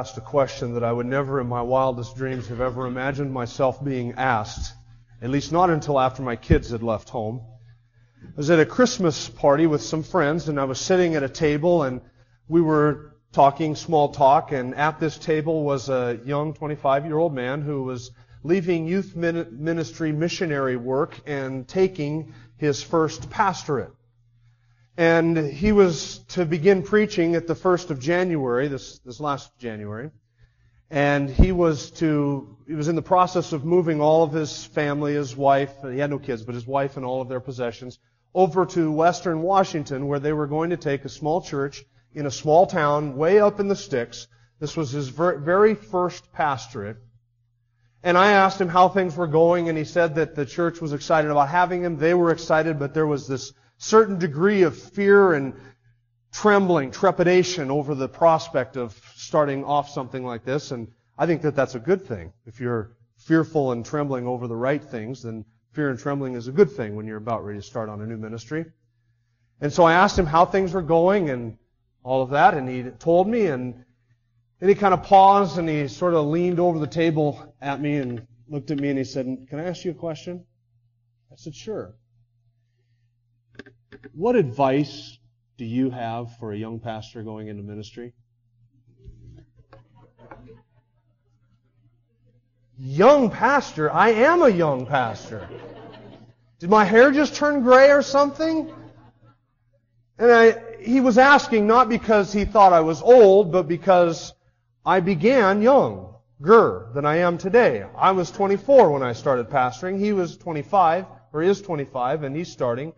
asked a question that I would never in my wildest dreams have ever imagined myself being asked, at least not until after my kids had left home. I was at a Christmas party with some friends and I was sitting at a table and we were talking small talk and at this table was a young 25 year old man who was leaving youth ministry missionary work and taking his first pastorate. And he was to begin preaching at the 1st of January, this, this last January. And he was to, he was in the process of moving all of his family, his wife, he had no kids, but his wife and all of their possessions, over to western Washington where they were going to take a small church in a small town way up in the sticks. This was his very first pastorate. And I asked him how things were going and he said that the church was excited about having him. They were excited, but there was this certain degree of fear and trembling, trepidation over the prospect of starting off something like this. And I think that that's a good thing. If you're fearful and trembling over the right things, then fear and trembling is a good thing when you're about ready to start on a new ministry. And so I asked him how things were going and all of that, and he told me, and then he kind of paused and he sort of leaned over the table at me and looked at me and he said, Can I ask you a question? I said, Sure. What advice do you have for a young pastor going into ministry? Young pastor? I am a young pastor. Did my hair just turn gray or something? And I, he was asking not because he thought I was old, but because I began young, younger than I am today. I was 24 when I started pastoring. He was 25, or is 25, and he's starting.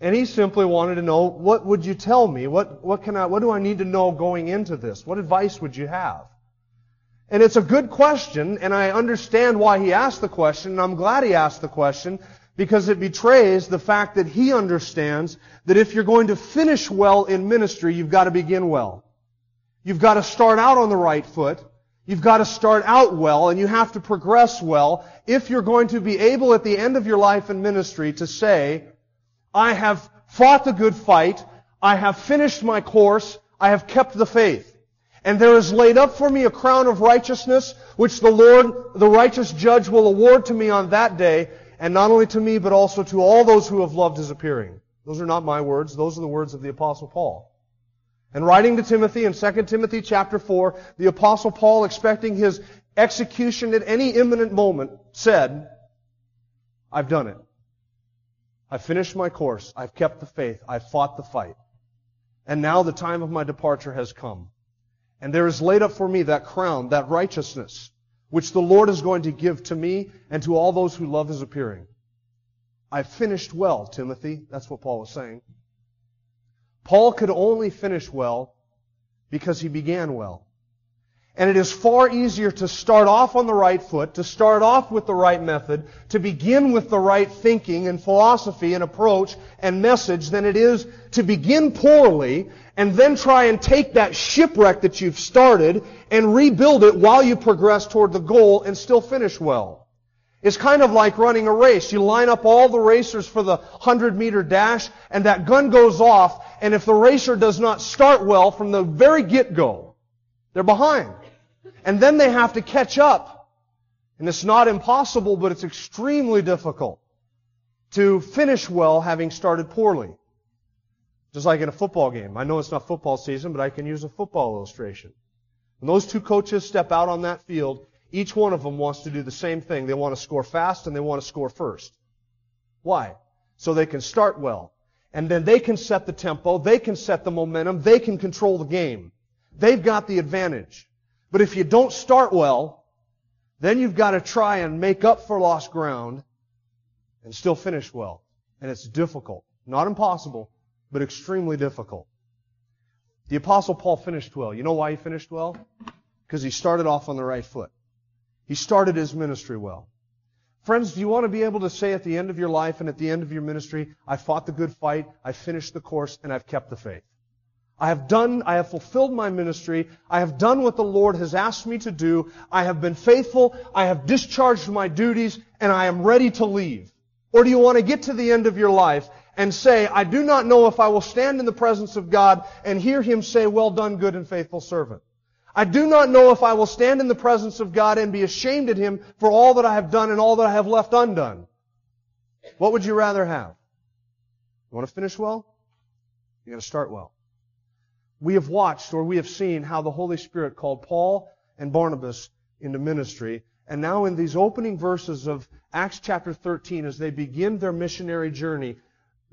And he simply wanted to know, what would you tell me? What, what can I, what do I need to know going into this? What advice would you have? And it's a good question, and I understand why he asked the question, and I'm glad he asked the question, because it betrays the fact that he understands that if you're going to finish well in ministry, you've got to begin well. You've got to start out on the right foot. You've got to start out well, and you have to progress well if you're going to be able at the end of your life in ministry to say, I have fought the good fight. I have finished my course. I have kept the faith. And there is laid up for me a crown of righteousness, which the Lord, the righteous judge, will award to me on that day, and not only to me, but also to all those who have loved his appearing. Those are not my words. Those are the words of the apostle Paul. And writing to Timothy in 2 Timothy chapter 4, the apostle Paul, expecting his execution at any imminent moment, said, I've done it. I've finished my course. I've kept the faith. I've fought the fight. And now the time of my departure has come. And there is laid up for me that crown, that righteousness, which the Lord is going to give to me and to all those who love his appearing. I've finished well, Timothy. That's what Paul was saying. Paul could only finish well because he began well. And it is far easier to start off on the right foot, to start off with the right method, to begin with the right thinking and philosophy and approach and message than it is to begin poorly and then try and take that shipwreck that you've started and rebuild it while you progress toward the goal and still finish well. It's kind of like running a race. You line up all the racers for the 100 meter dash and that gun goes off and if the racer does not start well from the very get-go, they're behind. And then they have to catch up. And it's not impossible, but it's extremely difficult to finish well having started poorly. Just like in a football game. I know it's not football season, but I can use a football illustration. When those two coaches step out on that field, each one of them wants to do the same thing. They want to score fast and they want to score first. Why? So they can start well. And then they can set the tempo, they can set the momentum, they can control the game. They've got the advantage. But if you don't start well, then you've got to try and make up for lost ground and still finish well. And it's difficult. Not impossible, but extremely difficult. The apostle Paul finished well. You know why he finished well? Because he started off on the right foot. He started his ministry well. Friends, do you want to be able to say at the end of your life and at the end of your ministry, I fought the good fight, I finished the course, and I've kept the faith? I have done, I have fulfilled my ministry. I have done what the Lord has asked me to do. I have been faithful. I have discharged my duties and I am ready to leave. Or do you want to get to the end of your life and say, I do not know if I will stand in the presence of God and hear Him say, well done, good and faithful servant. I do not know if I will stand in the presence of God and be ashamed at Him for all that I have done and all that I have left undone. What would you rather have? You want to finish well? You got to start well we have watched or we have seen how the Holy Spirit called Paul and Barnabas into ministry. And now in these opening verses of Acts chapter 13, as they begin their missionary journey,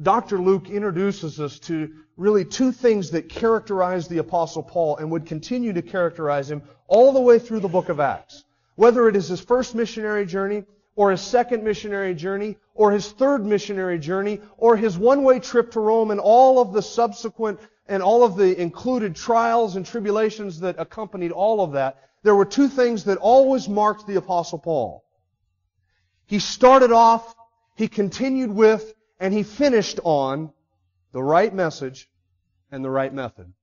Dr. Luke introduces us to really two things that characterize the Apostle Paul and would continue to characterize him all the way through the book of Acts. Whether it is his first missionary journey, or his second missionary journey, or his third missionary journey, or his one-way trip to Rome and all of the subsequent and all of the included trials and tribulations that accompanied all of that, there were two things that always marked the Apostle Paul. He started off, he continued with, and he finished on the right message and the right method.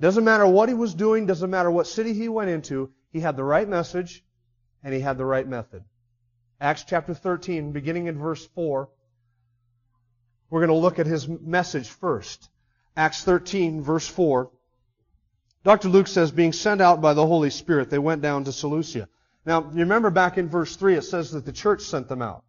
Doesn't matter what he was doing, doesn't matter what city he went into, he had the right message and he had the right method. Acts chapter 13, beginning in verse 4, we're going to look at his message first. Acts 13, verse 4. Dr. Luke says, being sent out by the Holy Spirit, they went down to Seleucia. Now, you remember back in verse 3, it says that the church sent them out.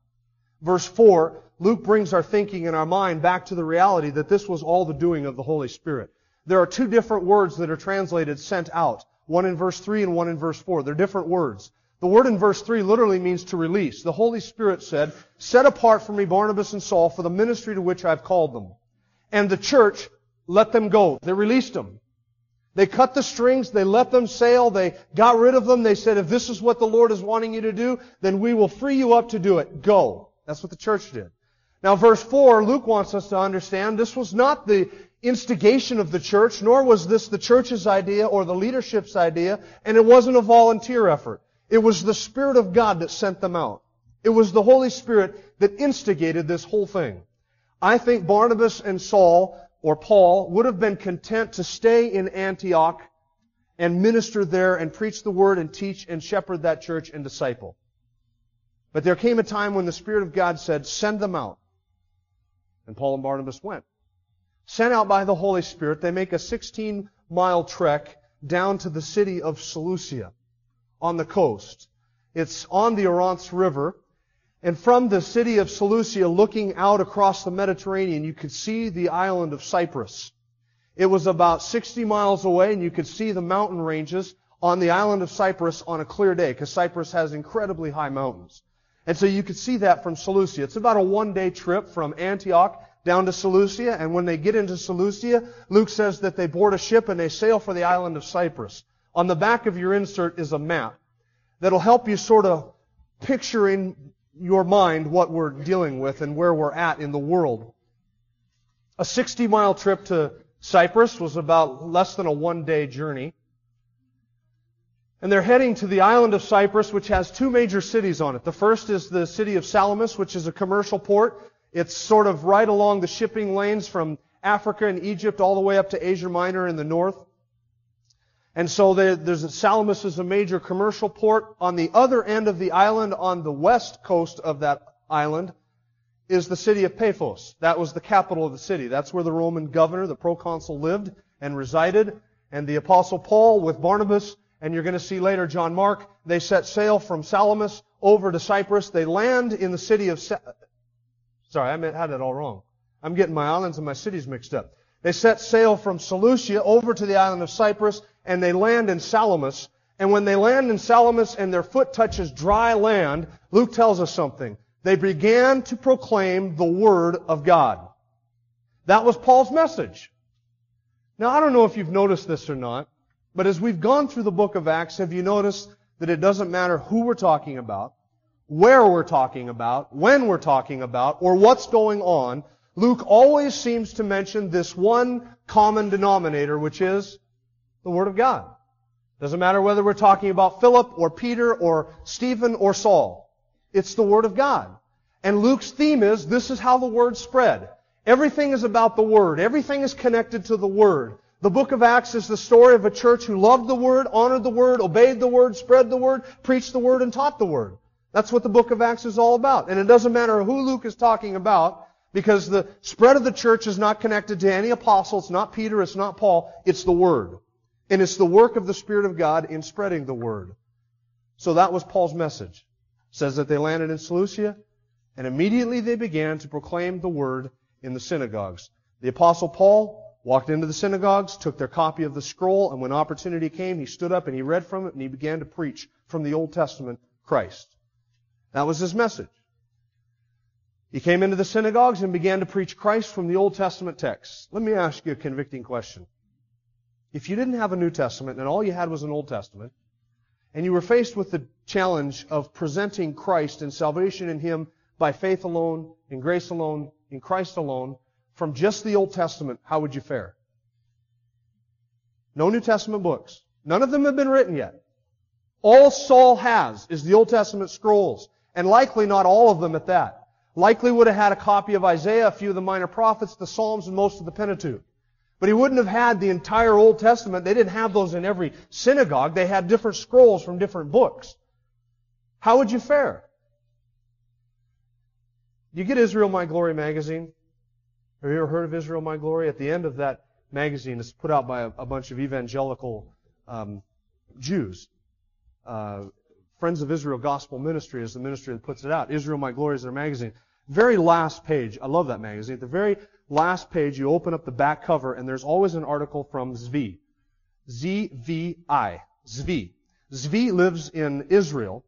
Verse 4, Luke brings our thinking and our mind back to the reality that this was all the doing of the Holy Spirit. There are two different words that are translated sent out. One in verse 3 and one in verse 4. They're different words. The word in verse 3 literally means to release. The Holy Spirit said, Set apart for me Barnabas and Saul for the ministry to which I've called them. And the church let them go. They released them. They cut the strings, they let them sail, they got rid of them, they said, if this is what the Lord is wanting you to do, then we will free you up to do it. Go. That's what the church did. Now verse 4, Luke wants us to understand this was not the instigation of the church, nor was this the church's idea or the leadership's idea, and it wasn't a volunteer effort. It was the Spirit of God that sent them out. It was the Holy Spirit that instigated this whole thing. I think Barnabas and Saul or Paul would have been content to stay in Antioch and minister there and preach the word and teach and shepherd that church and disciple. But there came a time when the Spirit of God said, send them out. And Paul and Barnabas went. Sent out by the Holy Spirit, they make a 16 mile trek down to the city of Seleucia on the coast. It's on the Orontes River. And from the city of Seleucia, looking out across the Mediterranean, you could see the island of Cyprus. It was about 60 miles away, and you could see the mountain ranges on the island of Cyprus on a clear day, because Cyprus has incredibly high mountains. And so you could see that from Seleucia. It's about a one-day trip from Antioch down to Seleucia, and when they get into Seleucia, Luke says that they board a ship and they sail for the island of Cyprus. On the back of your insert is a map that'll help you sort of picture in your mind what we're dealing with and where we're at in the world. A 60 mile trip to Cyprus was about less than a one day journey. And they're heading to the island of Cyprus, which has two major cities on it. The first is the city of Salamis, which is a commercial port. It's sort of right along the shipping lanes from Africa and Egypt all the way up to Asia Minor in the north. And so there's Salamis is a major commercial port. On the other end of the island, on the west coast of that island, is the city of Paphos. That was the capital of the city. That's where the Roman governor, the proconsul, lived and resided. And the apostle Paul with Barnabas, and you're going to see later John Mark, they set sail from Salamis over to Cyprus. They land in the city of, Sa- sorry, I had it all wrong. I'm getting my islands and my cities mixed up. They set sail from Seleucia over to the island of Cyprus and they land in Salamis. And when they land in Salamis and their foot touches dry land, Luke tells us something. They began to proclaim the Word of God. That was Paul's message. Now, I don't know if you've noticed this or not, but as we've gone through the book of Acts, have you noticed that it doesn't matter who we're talking about, where we're talking about, when we're talking about, or what's going on, Luke always seems to mention this one common denominator, which is the Word of God. Doesn't matter whether we're talking about Philip or Peter or Stephen or Saul. It's the Word of God. And Luke's theme is this is how the Word spread. Everything is about the Word. Everything is connected to the Word. The book of Acts is the story of a church who loved the Word, honored the Word, obeyed the Word, spread the Word, preached the Word, and taught the Word. That's what the book of Acts is all about. And it doesn't matter who Luke is talking about, because the spread of the church is not connected to any apostle. It's not Peter. It's not Paul. It's the Word. And it's the work of the Spirit of God in spreading the Word. So that was Paul's message. It says that they landed in Seleucia, and immediately they began to proclaim the Word in the synagogues. The apostle Paul walked into the synagogues, took their copy of the scroll, and when opportunity came, he stood up and he read from it and he began to preach from the Old Testament Christ. That was his message. He came into the synagogues and began to preach Christ from the Old Testament texts. Let me ask you a convicting question. If you didn't have a New Testament and all you had was an Old Testament, and you were faced with the challenge of presenting Christ and salvation in Him by faith alone, in grace alone, in Christ alone, from just the Old Testament, how would you fare? No New Testament books. None of them have been written yet. All Saul has is the Old Testament scrolls, and likely not all of them at that. Likely would have had a copy of Isaiah, a few of the minor prophets, the Psalms, and most of the Pentateuch. But he wouldn't have had the entire Old Testament. They didn't have those in every synagogue. They had different scrolls from different books. How would you fare? You get Israel My Glory magazine? Have you ever heard of Israel My Glory? At the end of that magazine, it's put out by a, a bunch of evangelical um, Jews. Uh, Friends of Israel Gospel Ministry is the ministry that puts it out. Israel My Glory is their magazine. Very last page, I love that magazine. At the very last page, you open up the back cover, and there's always an article from Zvi. Z-V-I. Zvi. Zvi lives in Israel,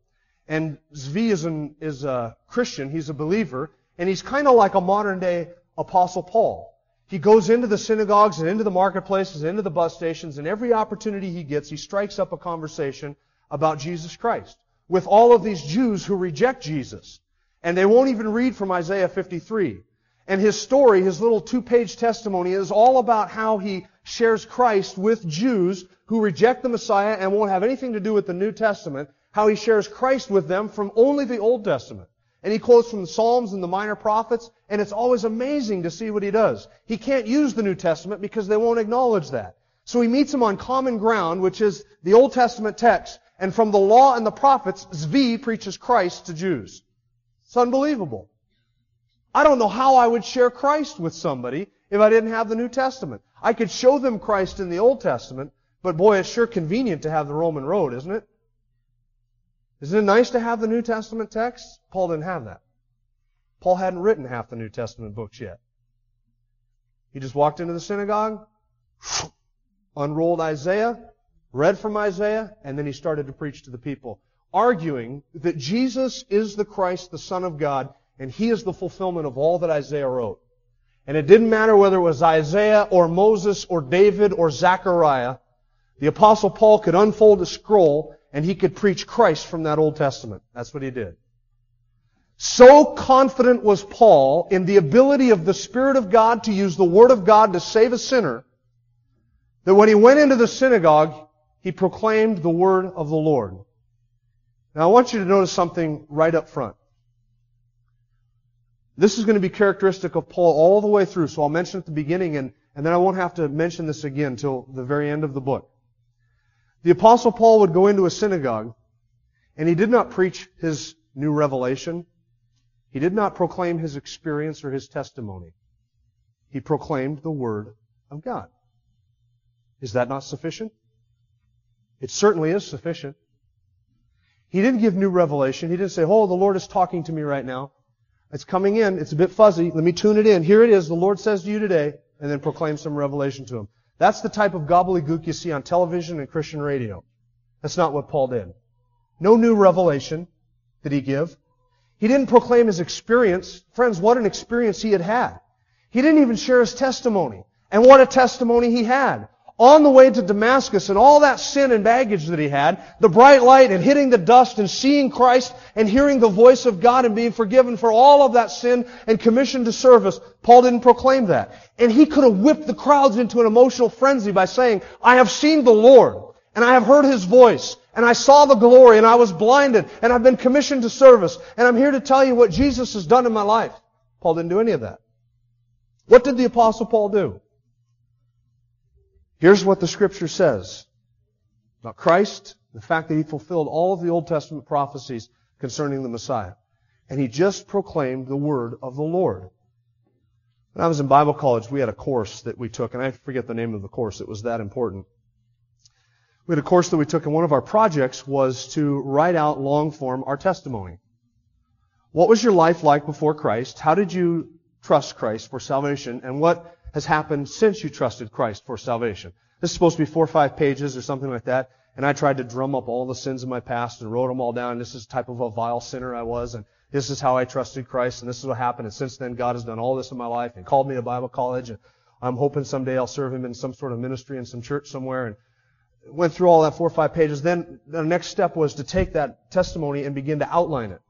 and Zvi is, an, is a Christian. He's a believer, and he's kind of like a modern day Apostle Paul. He goes into the synagogues and into the marketplaces, and into the bus stations, and every opportunity he gets, he strikes up a conversation about Jesus Christ with all of these Jews who reject Jesus. And they won't even read from Isaiah 53. And his story, his little two-page testimony is all about how he shares Christ with Jews who reject the Messiah and won't have anything to do with the New Testament, how he shares Christ with them from only the Old Testament. And he quotes from the Psalms and the minor prophets, and it's always amazing to see what he does. He can't use the New Testament because they won't acknowledge that. So he meets them on common ground, which is the Old Testament text, and from the law and the prophets, Zvi preaches Christ to Jews. It's unbelievable. I don't know how I would share Christ with somebody if I didn't have the New Testament. I could show them Christ in the Old Testament, but boy, it's sure convenient to have the Roman road, isn't it? Isn't it nice to have the New Testament text? Paul didn't have that. Paul hadn't written half the New Testament books yet. He just walked into the synagogue, unrolled Isaiah, read from Isaiah, and then he started to preach to the people, arguing that Jesus is the Christ, the Son of God, and he is the fulfillment of all that Isaiah wrote. And it didn't matter whether it was Isaiah or Moses or David or Zechariah, the apostle Paul could unfold a scroll and he could preach Christ from that Old Testament. That's what he did. So confident was Paul in the ability of the Spirit of God to use the Word of God to save a sinner that when he went into the synagogue, he proclaimed the Word of the Lord. Now I want you to notice something right up front. This is going to be characteristic of Paul all the way through, so I'll mention it at the beginning and, and then I won't have to mention this again till the very end of the book. The apostle Paul would go into a synagogue and he did not preach his new revelation. He did not proclaim his experience or his testimony. He proclaimed the Word of God. Is that not sufficient? It certainly is sufficient. He didn't give new revelation. He didn't say, oh, the Lord is talking to me right now. It's coming in. It's a bit fuzzy. Let me tune it in. Here it is. The Lord says to you today, and then proclaim some revelation to him. That's the type of gobbledygook you see on television and Christian radio. That's not what Paul did. No new revelation did he give. He didn't proclaim his experience. Friends, what an experience he had had. He didn't even share his testimony. And what a testimony he had on the way to Damascus and all that sin and baggage that he had, the bright light and hitting the dust and seeing Christ and hearing the voice of God and being forgiven for all of that sin and commissioned to service, Paul didn't proclaim that. And he could have whipped the crowds into an emotional frenzy by saying, I have seen the Lord. And I have heard His voice. And I saw the glory and I was blinded. And I've been commissioned to service. And I'm here to tell you what Jesus has done in my life. Paul didn't do any of that. What did the apostle Paul do? Here's what the scripture says about Christ, the fact that he fulfilled all of the Old Testament prophecies concerning the Messiah. And he just proclaimed the word of the Lord. When I was in Bible college, we had a course that we took, and I forget the name of the course. It was that important. We had a course that we took, and one of our projects was to write out long form our testimony. What was your life like before Christ? How did you trust Christ for salvation? And what has happened since you trusted Christ for salvation? This is supposed to be four or five pages or something like that. And I tried to drum up all the sins of my past and wrote them all down. This is the type of a vile sinner I was. And this is how I trusted Christ. And this is what happened. And since then, God has done all this in my life and called me to Bible college. And I'm hoping someday I'll serve Him in some sort of ministry in some church somewhere. And went through all that four or five pages. Then the next step was to take that testimony and begin to outline it.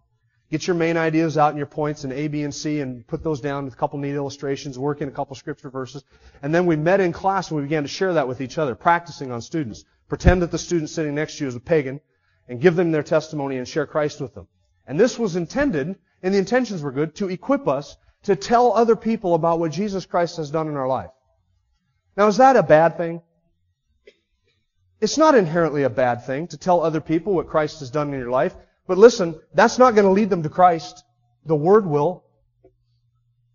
Get your main ideas out and your points in A, B, and C and put those down with a couple neat illustrations, work in a couple scripture verses. And then we met in class and we began to share that with each other, practicing on students. Pretend that the student sitting next to you is a pagan and give them their testimony and share Christ with them. And this was intended, and the intentions were good, to equip us to tell other people about what Jesus Christ has done in our life. Now is that a bad thing? It's not inherently a bad thing to tell other people what Christ has done in your life. But listen, that's not going to lead them to Christ. The Word will.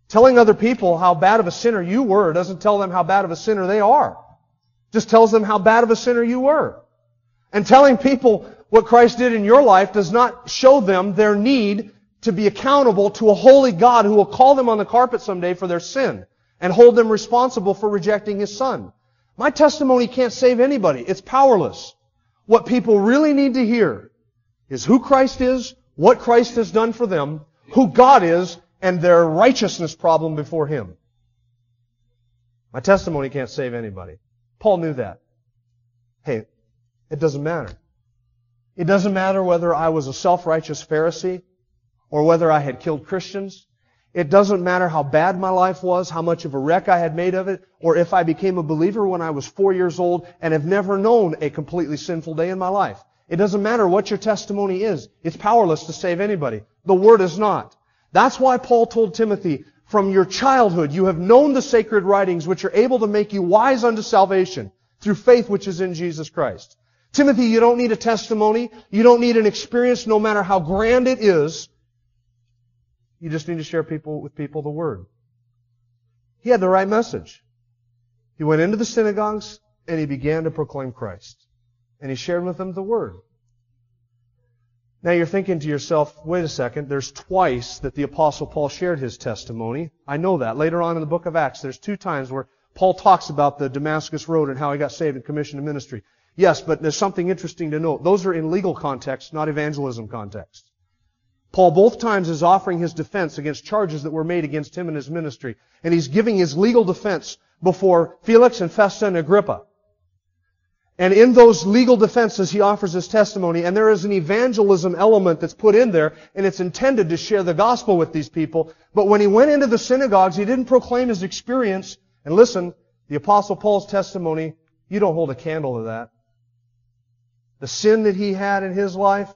Telling other people how bad of a sinner you were doesn't tell them how bad of a sinner they are. Just tells them how bad of a sinner you were. And telling people what Christ did in your life does not show them their need to be accountable to a holy God who will call them on the carpet someday for their sin and hold them responsible for rejecting His Son. My testimony can't save anybody. It's powerless. What people really need to hear is who Christ is, what Christ has done for them, who God is, and their righteousness problem before Him. My testimony can't save anybody. Paul knew that. Hey, it doesn't matter. It doesn't matter whether I was a self-righteous Pharisee or whether I had killed Christians. It doesn't matter how bad my life was, how much of a wreck I had made of it, or if I became a believer when I was four years old and have never known a completely sinful day in my life. It doesn't matter what your testimony is. It's powerless to save anybody. The Word is not. That's why Paul told Timothy, from your childhood you have known the sacred writings which are able to make you wise unto salvation through faith which is in Jesus Christ. Timothy, you don't need a testimony. You don't need an experience no matter how grand it is. You just need to share people with people the Word. He had the right message. He went into the synagogues and he began to proclaim Christ and he shared with them the word. Now you're thinking to yourself, wait a second, there's twice that the apostle Paul shared his testimony. I know that. Later on in the book of Acts, there's two times where Paul talks about the Damascus Road and how he got saved and commissioned to ministry. Yes, but there's something interesting to note. Those are in legal context, not evangelism context. Paul both times is offering his defense against charges that were made against him and his ministry. And he's giving his legal defense before Felix and Festus and Agrippa. And in those legal defenses, he offers his testimony, and there is an evangelism element that's put in there, and it's intended to share the gospel with these people. But when he went into the synagogues, he didn't proclaim his experience. And listen, the apostle Paul's testimony, you don't hold a candle to that. The sin that he had in his life,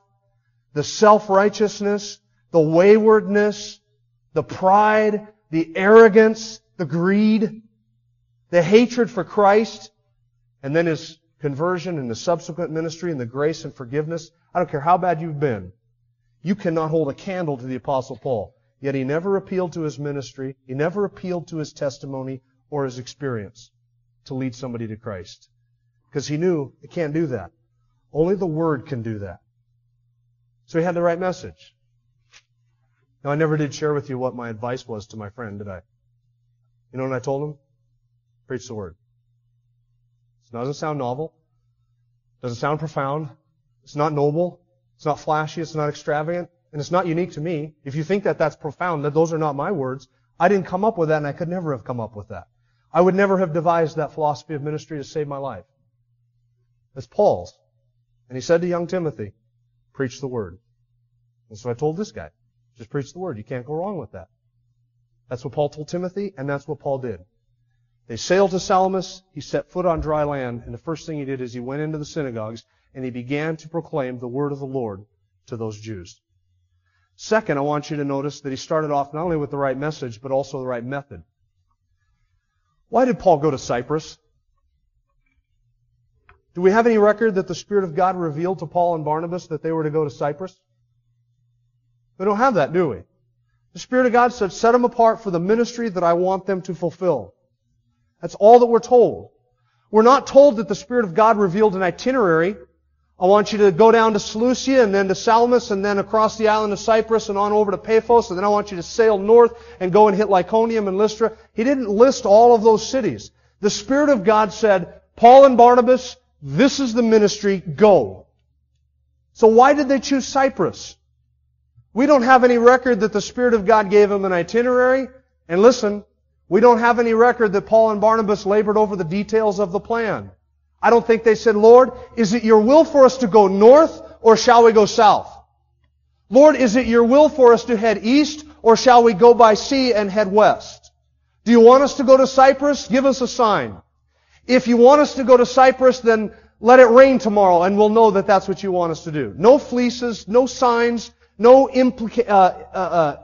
the self-righteousness, the waywardness, the pride, the arrogance, the greed, the hatred for Christ, and then his conversion and the subsequent ministry and the grace and forgiveness, I don't care how bad you've been, you cannot hold a candle to the Apostle Paul. Yet he never appealed to his ministry, he never appealed to his testimony or his experience to lead somebody to Christ. Because he knew it can't do that. Only the Word can do that. So he had the right message. Now I never did share with you what my advice was to my friend, did I? You know what I told him? Preach the Word. It doesn't sound novel. It doesn't sound profound. It's not noble. It's not flashy. It's not extravagant. And it's not unique to me. If you think that that's profound, that those are not my words, I didn't come up with that and I could never have come up with that. I would never have devised that philosophy of ministry to save my life. It's Paul's. And he said to young Timothy, preach the word. And so I told this guy, just preach the word. You can't go wrong with that. That's what Paul told Timothy, and that's what Paul did. They sailed to Salamis. He set foot on dry land, and the first thing he did is he went into the synagogues and he began to proclaim the word of the Lord to those Jews. Second, I want you to notice that he started off not only with the right message, but also the right method. Why did Paul go to Cyprus? Do we have any record that the Spirit of God revealed to Paul and Barnabas that they were to go to Cyprus? We don't have that, do we? The Spirit of God said, set them apart for the ministry that I want them to fulfill. That's all that we're told. We're not told that the Spirit of God revealed an itinerary. I want you to go down to Seleucia and then to Salamis and then across the island of Cyprus and on over to Paphos and then I want you to sail north and go and hit Lyconium and Lystra. He didn't list all of those cities. The Spirit of God said, Paul and Barnabas, this is the ministry, go. So why did they choose Cyprus? We don't have any record that the Spirit of God gave them an itinerary. And listen, we don't have any record that Paul and Barnabas labored over the details of the plan. I don't think they said, Lord, is it your will for us to go north or shall we go south? Lord, is it your will for us to head east or shall we go by sea and head west? Do you want us to go to Cyprus? Give us a sign. If you want us to go to Cyprus, then let it rain tomorrow and we'll know that that's what you want us to do. No fleeces, no signs, no implica- uh, uh, uh,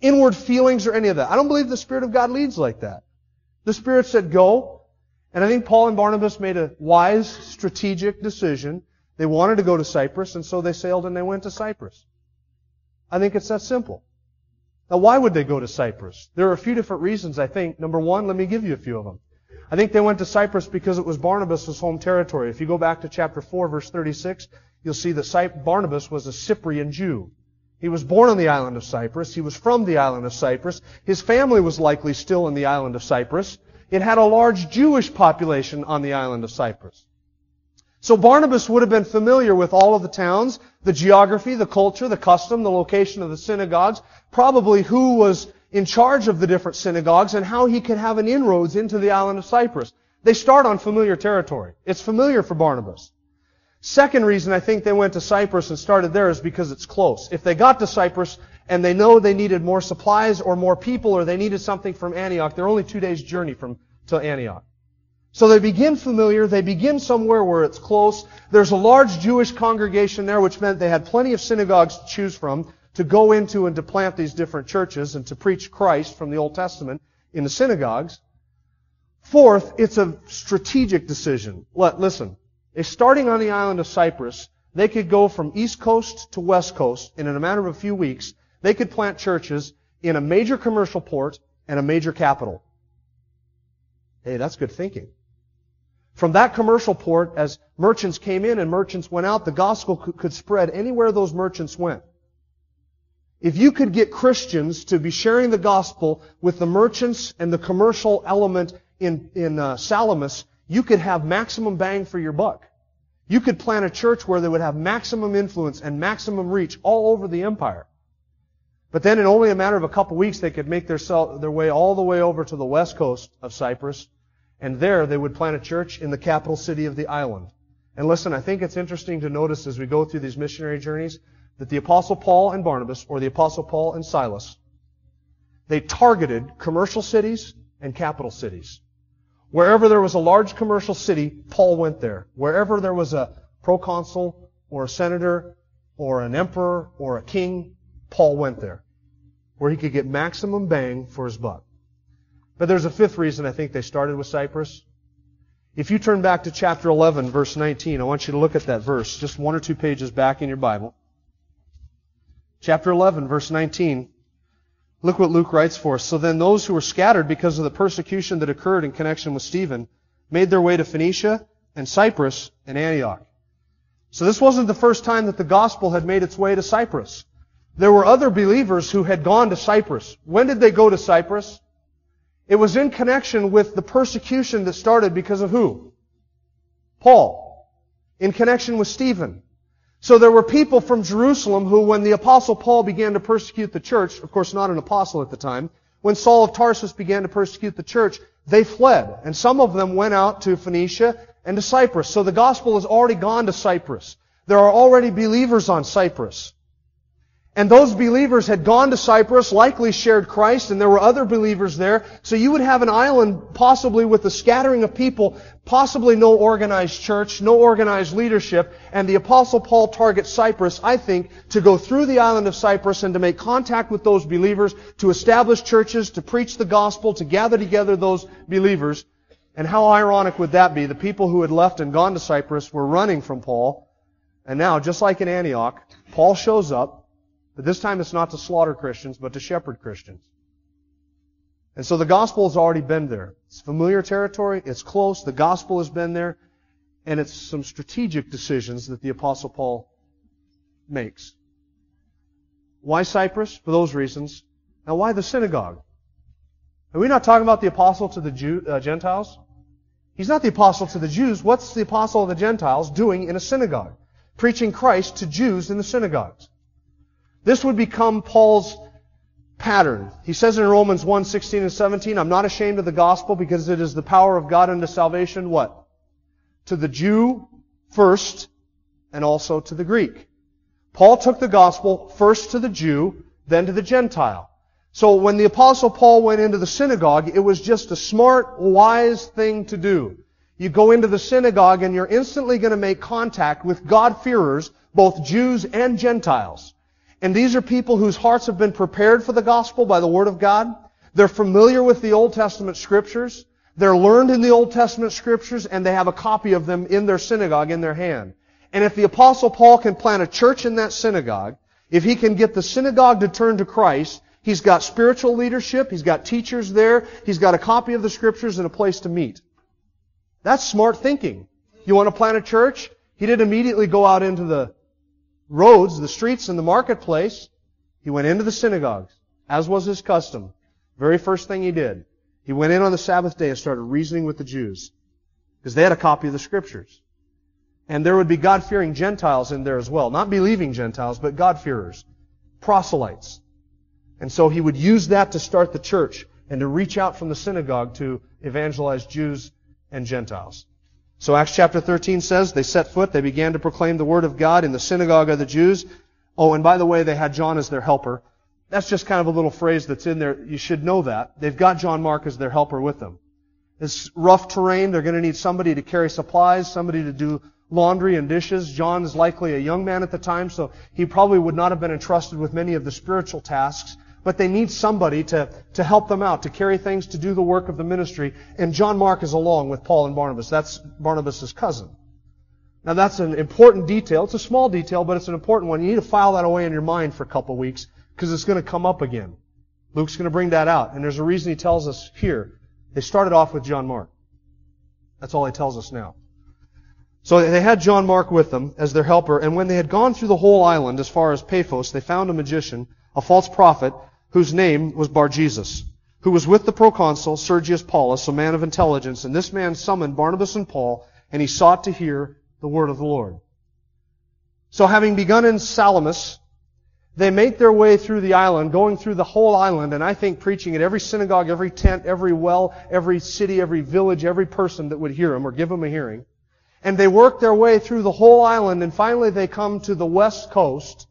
inward feelings or any of that. I don't believe the Spirit of God leads like that. The Spirit said, go. And I think Paul and Barnabas made a wise, strategic decision. They wanted to go to Cyprus, and so they sailed and they went to Cyprus. I think it's that simple. Now, why would they go to Cyprus? There are a few different reasons, I think. Number one, let me give you a few of them. I think they went to Cyprus because it was Barnabas' home territory. If you go back to chapter 4, verse 36, you'll see that Barnabas was a Cyprian Jew. He was born on the island of Cyprus. He was from the island of Cyprus. His family was likely still in the island of Cyprus. It had a large Jewish population on the island of Cyprus. So Barnabas would have been familiar with all of the towns, the geography, the culture, the custom, the location of the synagogues, probably who was in charge of the different synagogues and how he could have an inroads into the island of Cyprus. They start on familiar territory. It's familiar for Barnabas. Second reason I think they went to Cyprus and started there is because it's close. If they got to Cyprus and they know they needed more supplies or more people or they needed something from Antioch, they're only two days journey from to Antioch. So they begin familiar, they begin somewhere where it's close. There's a large Jewish congregation there, which meant they had plenty of synagogues to choose from to go into and to plant these different churches and to preach Christ from the Old Testament in the synagogues. Fourth, it's a strategic decision. Let, Listen, if starting on the island of Cyprus, they could go from east coast to west coast, and in a matter of a few weeks, they could plant churches in a major commercial port and a major capital. Hey, that's good thinking. From that commercial port, as merchants came in and merchants went out, the gospel could spread anywhere those merchants went. If you could get Christians to be sharing the gospel with the merchants and the commercial element in, in uh, Salamis, you could have maximum bang for your buck. You could plant a church where they would have maximum influence and maximum reach all over the empire. But then in only a matter of a couple weeks, they could make their, their way all the way over to the west coast of Cyprus, and there they would plant a church in the capital city of the island. And listen, I think it's interesting to notice as we go through these missionary journeys that the Apostle Paul and Barnabas, or the Apostle Paul and Silas, they targeted commercial cities and capital cities. Wherever there was a large commercial city, Paul went there. Wherever there was a proconsul or a senator or an emperor or a king, Paul went there. Where he could get maximum bang for his buck. But there's a fifth reason I think they started with Cyprus. If you turn back to chapter 11, verse 19, I want you to look at that verse, just one or two pages back in your Bible. Chapter 11, verse 19. Look what Luke writes for us. So then those who were scattered because of the persecution that occurred in connection with Stephen made their way to Phoenicia and Cyprus and Antioch. So this wasn't the first time that the gospel had made its way to Cyprus. There were other believers who had gone to Cyprus. When did they go to Cyprus? It was in connection with the persecution that started because of who? Paul. In connection with Stephen. So there were people from Jerusalem who, when the apostle Paul began to persecute the church, of course not an apostle at the time, when Saul of Tarsus began to persecute the church, they fled. And some of them went out to Phoenicia and to Cyprus. So the gospel has already gone to Cyprus. There are already believers on Cyprus. And those believers had gone to Cyprus, likely shared Christ, and there were other believers there. So you would have an island possibly with a scattering of people, possibly no organized church, no organized leadership. And the apostle Paul targets Cyprus, I think, to go through the island of Cyprus and to make contact with those believers, to establish churches, to preach the gospel, to gather together those believers. And how ironic would that be? The people who had left and gone to Cyprus were running from Paul. And now, just like in Antioch, Paul shows up, but this time it's not to slaughter Christians, but to shepherd Christians. And so the gospel has already been there. It's familiar territory. It's close. The gospel has been there. And it's some strategic decisions that the apostle Paul makes. Why Cyprus? For those reasons. Now why the synagogue? Are we not talking about the apostle to the Jew, uh, Gentiles? He's not the apostle to the Jews. What's the apostle of the Gentiles doing in a synagogue? Preaching Christ to Jews in the synagogues. This would become Paul's pattern. He says in Romans 1, 16 and 17, I'm not ashamed of the gospel because it is the power of God unto salvation, what? To the Jew first, and also to the Greek. Paul took the gospel first to the Jew, then to the Gentile. So when the apostle Paul went into the synagogue, it was just a smart, wise thing to do. You go into the synagogue and you're instantly going to make contact with God-fearers, both Jews and Gentiles. And these are people whose hearts have been prepared for the gospel by the Word of God. They're familiar with the Old Testament scriptures. They're learned in the Old Testament scriptures and they have a copy of them in their synagogue in their hand. And if the apostle Paul can plant a church in that synagogue, if he can get the synagogue to turn to Christ, he's got spiritual leadership, he's got teachers there, he's got a copy of the scriptures and a place to meet. That's smart thinking. You want to plant a church? He didn't immediately go out into the roads, the streets, and the marketplace, he went into the synagogues, as was his custom. Very first thing he did. He went in on the Sabbath day and started reasoning with the Jews. Because they had a copy of the scriptures. And there would be God-fearing Gentiles in there as well. Not believing Gentiles, but God-fearers. Proselytes. And so he would use that to start the church and to reach out from the synagogue to evangelize Jews and Gentiles. So Acts chapter 13 says, they set foot, they began to proclaim the word of God in the synagogue of the Jews. Oh, and by the way, they had John as their helper. That's just kind of a little phrase that's in there. You should know that. They've got John Mark as their helper with them. It's rough terrain. They're going to need somebody to carry supplies, somebody to do laundry and dishes. John is likely a young man at the time, so he probably would not have been entrusted with many of the spiritual tasks but they need somebody to, to help them out, to carry things, to do the work of the ministry. And John Mark is along with Paul and Barnabas. That's Barnabas' cousin. Now that's an important detail. It's a small detail, but it's an important one. You need to file that away in your mind for a couple of weeks because it's going to come up again. Luke's going to bring that out. And there's a reason he tells us here. They started off with John Mark. That's all he tells us now. So they had John Mark with them as their helper, and when they had gone through the whole island as far as Paphos, they found a magician, a false prophet, whose name was Bar Jesus, who was with the proconsul Sergius Paulus, a man of intelligence. And this man summoned Barnabas and Paul, and he sought to hear the word of the Lord. So having begun in Salamis, they make their way through the island, going through the whole island, and I think preaching at every synagogue, every tent, every well, every city, every village, every person that would hear them or give them a hearing. And they work their way through the whole island, and finally they come to the west coast,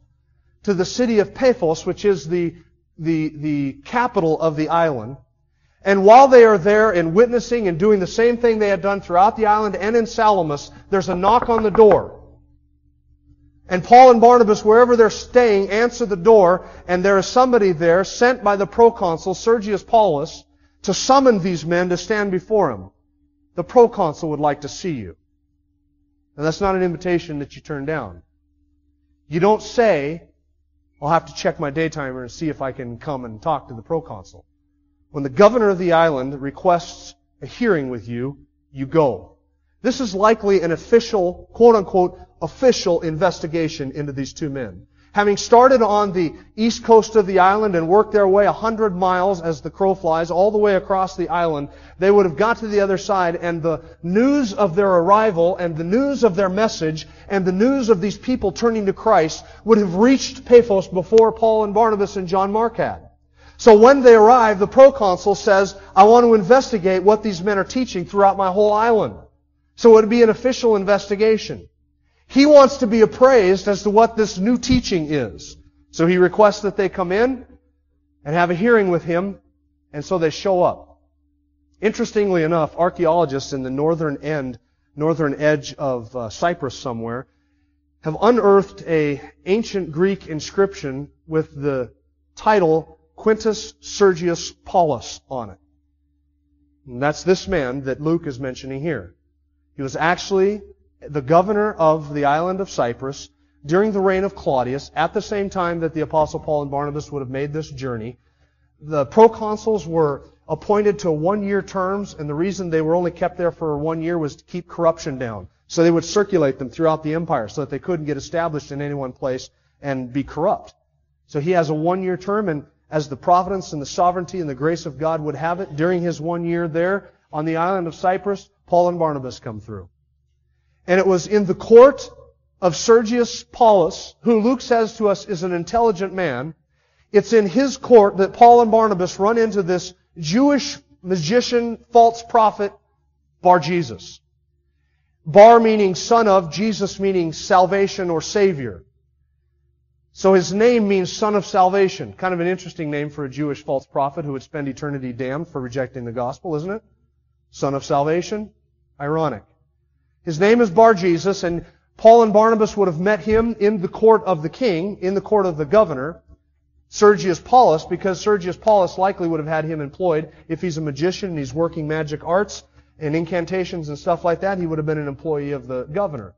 to the city of Paphos, which is the the, the capital of the island. And while they are there and witnessing and doing the same thing they had done throughout the island and in Salamis, there's a knock on the door. And Paul and Barnabas, wherever they're staying, answer the door, and there is somebody there sent by the proconsul, Sergius Paulus, to summon these men to stand before him. The proconsul would like to see you. And that's not an invitation that you turn down. You don't say, I'll have to check my daytimer and see if I can come and talk to the proconsul. When the governor of the island requests a hearing with you, you go. This is likely an official, quote unquote, official investigation into these two men having started on the east coast of the island and worked their way a hundred miles as the crow flies all the way across the island, they would have got to the other side and the news of their arrival and the news of their message and the news of these people turning to Christ would have reached Paphos before Paul and Barnabas and John Mark had. So when they arrive, the proconsul says, I want to investigate what these men are teaching throughout my whole island. So it would be an official investigation. He wants to be appraised as to what this new teaching is. So he requests that they come in and have a hearing with him, and so they show up. Interestingly enough, archaeologists in the northern end, northern edge of uh, Cyprus somewhere, have unearthed a ancient Greek inscription with the title Quintus Sergius Paulus on it. And that's this man that Luke is mentioning here. He was actually the governor of the island of Cyprus during the reign of Claudius, at the same time that the Apostle Paul and Barnabas would have made this journey. The proconsuls were appointed to one-year terms, and the reason they were only kept there for one year was to keep corruption down. So they would circulate them throughout the empire so that they couldn't get established in any one place and be corrupt. So he has a one-year term, and as the providence and the sovereignty and the grace of God would have it, during his one year there on the island of Cyprus, Paul and Barnabas come through. And it was in the court of Sergius Paulus, who Luke says to us is an intelligent man. It's in his court that Paul and Barnabas run into this Jewish magician, false prophet, Bar Jesus. Bar meaning son of, Jesus meaning salvation or savior. So his name means son of salvation. Kind of an interesting name for a Jewish false prophet who would spend eternity damned for rejecting the gospel, isn't it? Son of salvation. Ironic. His name is Bar Jesus, and Paul and Barnabas would have met him in the court of the king, in the court of the governor, Sergius Paulus, because Sergius Paulus likely would have had him employed. If he's a magician and he's working magic arts and incantations and stuff like that, he would have been an employee of the governor.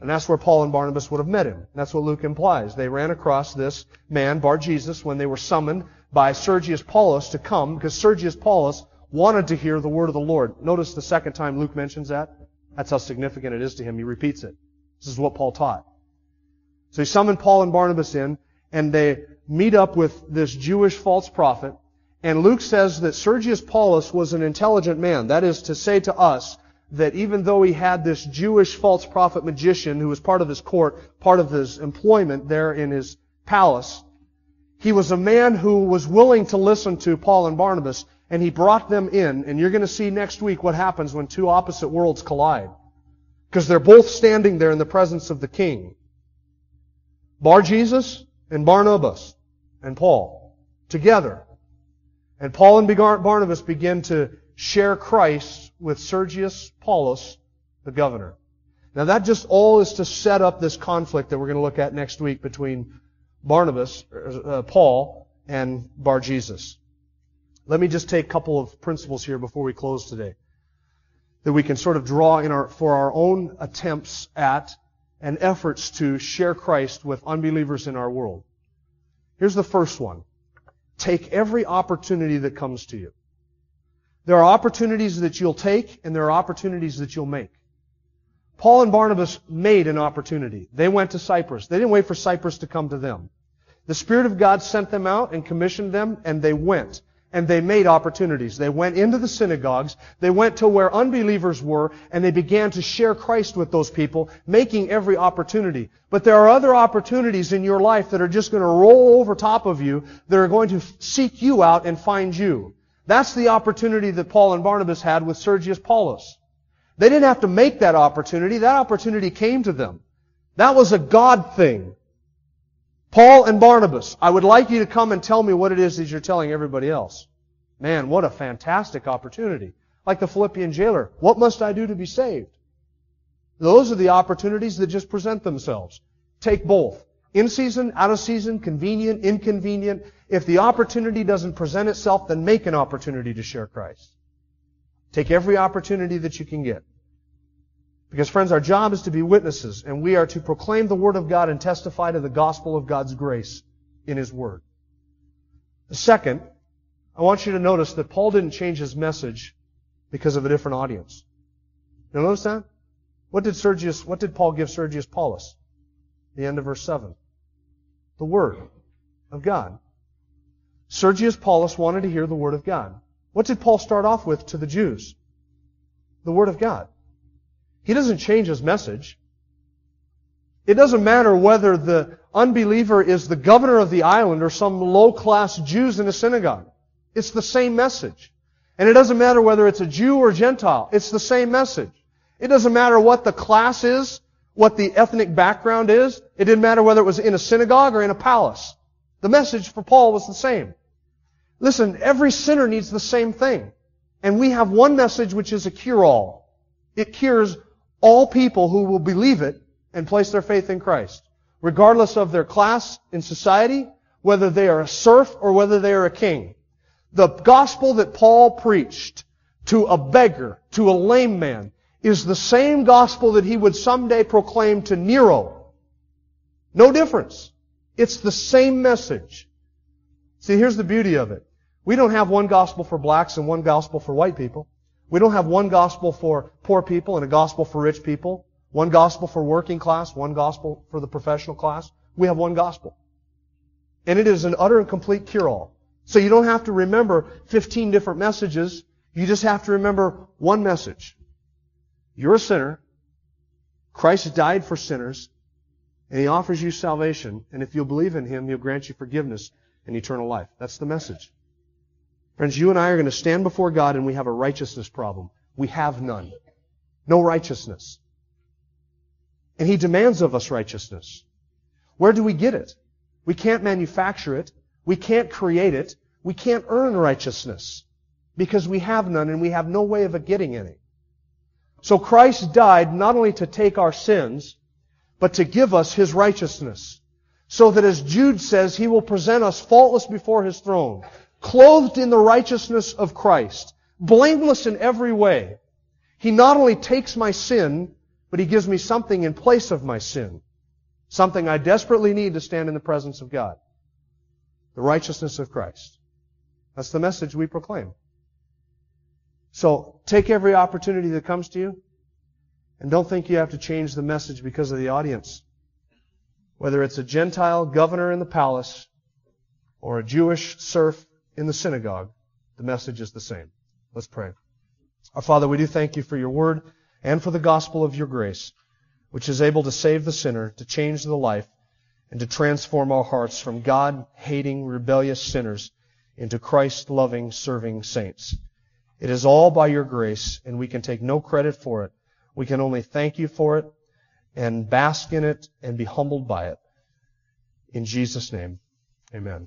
And that's where Paul and Barnabas would have met him. That's what Luke implies. They ran across this man, Bar Jesus, when they were summoned by Sergius Paulus to come, because Sergius Paulus wanted to hear the word of the Lord. Notice the second time Luke mentions that. That's how significant it is to him. He repeats it. This is what Paul taught. So he summoned Paul and Barnabas in, and they meet up with this Jewish false prophet. And Luke says that Sergius Paulus was an intelligent man. That is to say to us that even though he had this Jewish false prophet magician who was part of his court, part of his employment there in his palace, he was a man who was willing to listen to Paul and Barnabas, and he brought them in. And you're going to see next week what happens when two opposite worlds collide. Because they're both standing there in the presence of the king. Bar Jesus and Barnabas and Paul together. And Paul and Barnabas begin to share Christ with Sergius Paulus, the governor. Now that just all is to set up this conflict that we're going to look at next week between Barnabas, uh, Paul, and Bar Jesus. Let me just take a couple of principles here before we close today that we can sort of draw in our, for our own attempts at and efforts to share Christ with unbelievers in our world. Here's the first one. Take every opportunity that comes to you. There are opportunities that you'll take and there are opportunities that you'll make. Paul and Barnabas made an opportunity. They went to Cyprus. They didn't wait for Cyprus to come to them. The Spirit of God sent them out and commissioned them and they went and they made opportunities. They went into the synagogues, they went to where unbelievers were, and they began to share Christ with those people, making every opportunity. But there are other opportunities in your life that are just going to roll over top of you, that are going to seek you out and find you. That's the opportunity that Paul and Barnabas had with Sergius Paulus. They didn't have to make that opportunity. That opportunity came to them. That was a God thing. Paul and Barnabas, I would like you to come and tell me what it is that you're telling everybody else. Man, what a fantastic opportunity. Like the Philippian jailer, what must I do to be saved? Those are the opportunities that just present themselves. Take both. In season, out of season, convenient, inconvenient. If the opportunity doesn't present itself, then make an opportunity to share Christ. Take every opportunity that you can get. Because friends, our job is to be witnesses, and we are to proclaim the Word of God and testify to the gospel of God's grace in His Word. Second, I want you to notice that Paul didn't change his message because of a different audience. You notice that? What did Sergius, what did Paul give Sergius Paulus? The end of verse 7. The Word of God. Sergius Paulus wanted to hear the Word of God. What did Paul start off with to the Jews? The Word of God. He doesn't change his message. It doesn't matter whether the unbeliever is the governor of the island or some low-class Jews in a synagogue. It's the same message. And it doesn't matter whether it's a Jew or Gentile. It's the same message. It doesn't matter what the class is, what the ethnic background is. It didn't matter whether it was in a synagogue or in a palace. The message for Paul was the same. Listen, every sinner needs the same thing. And we have one message which is a cure-all. It cures all people who will believe it and place their faith in Christ. Regardless of their class in society, whether they are a serf or whether they are a king. The gospel that Paul preached to a beggar, to a lame man, is the same gospel that he would someday proclaim to Nero. No difference. It's the same message. See, here's the beauty of it. We don't have one gospel for blacks and one gospel for white people. We don't have one gospel for poor people and a gospel for rich people. One gospel for working class, one gospel for the professional class. We have one gospel. And it is an utter and complete cure-all. So you don't have to remember 15 different messages. You just have to remember one message. You're a sinner. Christ died for sinners. And He offers you salvation. And if you'll believe in Him, He'll grant you forgiveness and eternal life. That's the message. Friends, you and I are going to stand before God and we have a righteousness problem. We have none. No righteousness. And He demands of us righteousness. Where do we get it? We can't manufacture it. We can't create it. We can't earn righteousness because we have none and we have no way of getting any. So Christ died not only to take our sins, but to give us His righteousness. So that as Jude says, He will present us faultless before His throne, clothed in the righteousness of Christ, blameless in every way. He not only takes my sin, but He gives me something in place of my sin. Something I desperately need to stand in the presence of God. The righteousness of Christ. That's the message we proclaim. So take every opportunity that comes to you and don't think you have to change the message because of the audience. Whether it's a Gentile governor in the palace or a Jewish serf in the synagogue, the message is the same. Let's pray. Our Father, we do thank you for your word and for the gospel of your grace, which is able to save the sinner, to change the life, and to transform our hearts from God-hating, rebellious sinners into Christ-loving, serving saints. It is all by your grace, and we can take no credit for it. We can only thank you for it and bask in it and be humbled by it. In Jesus' name, amen.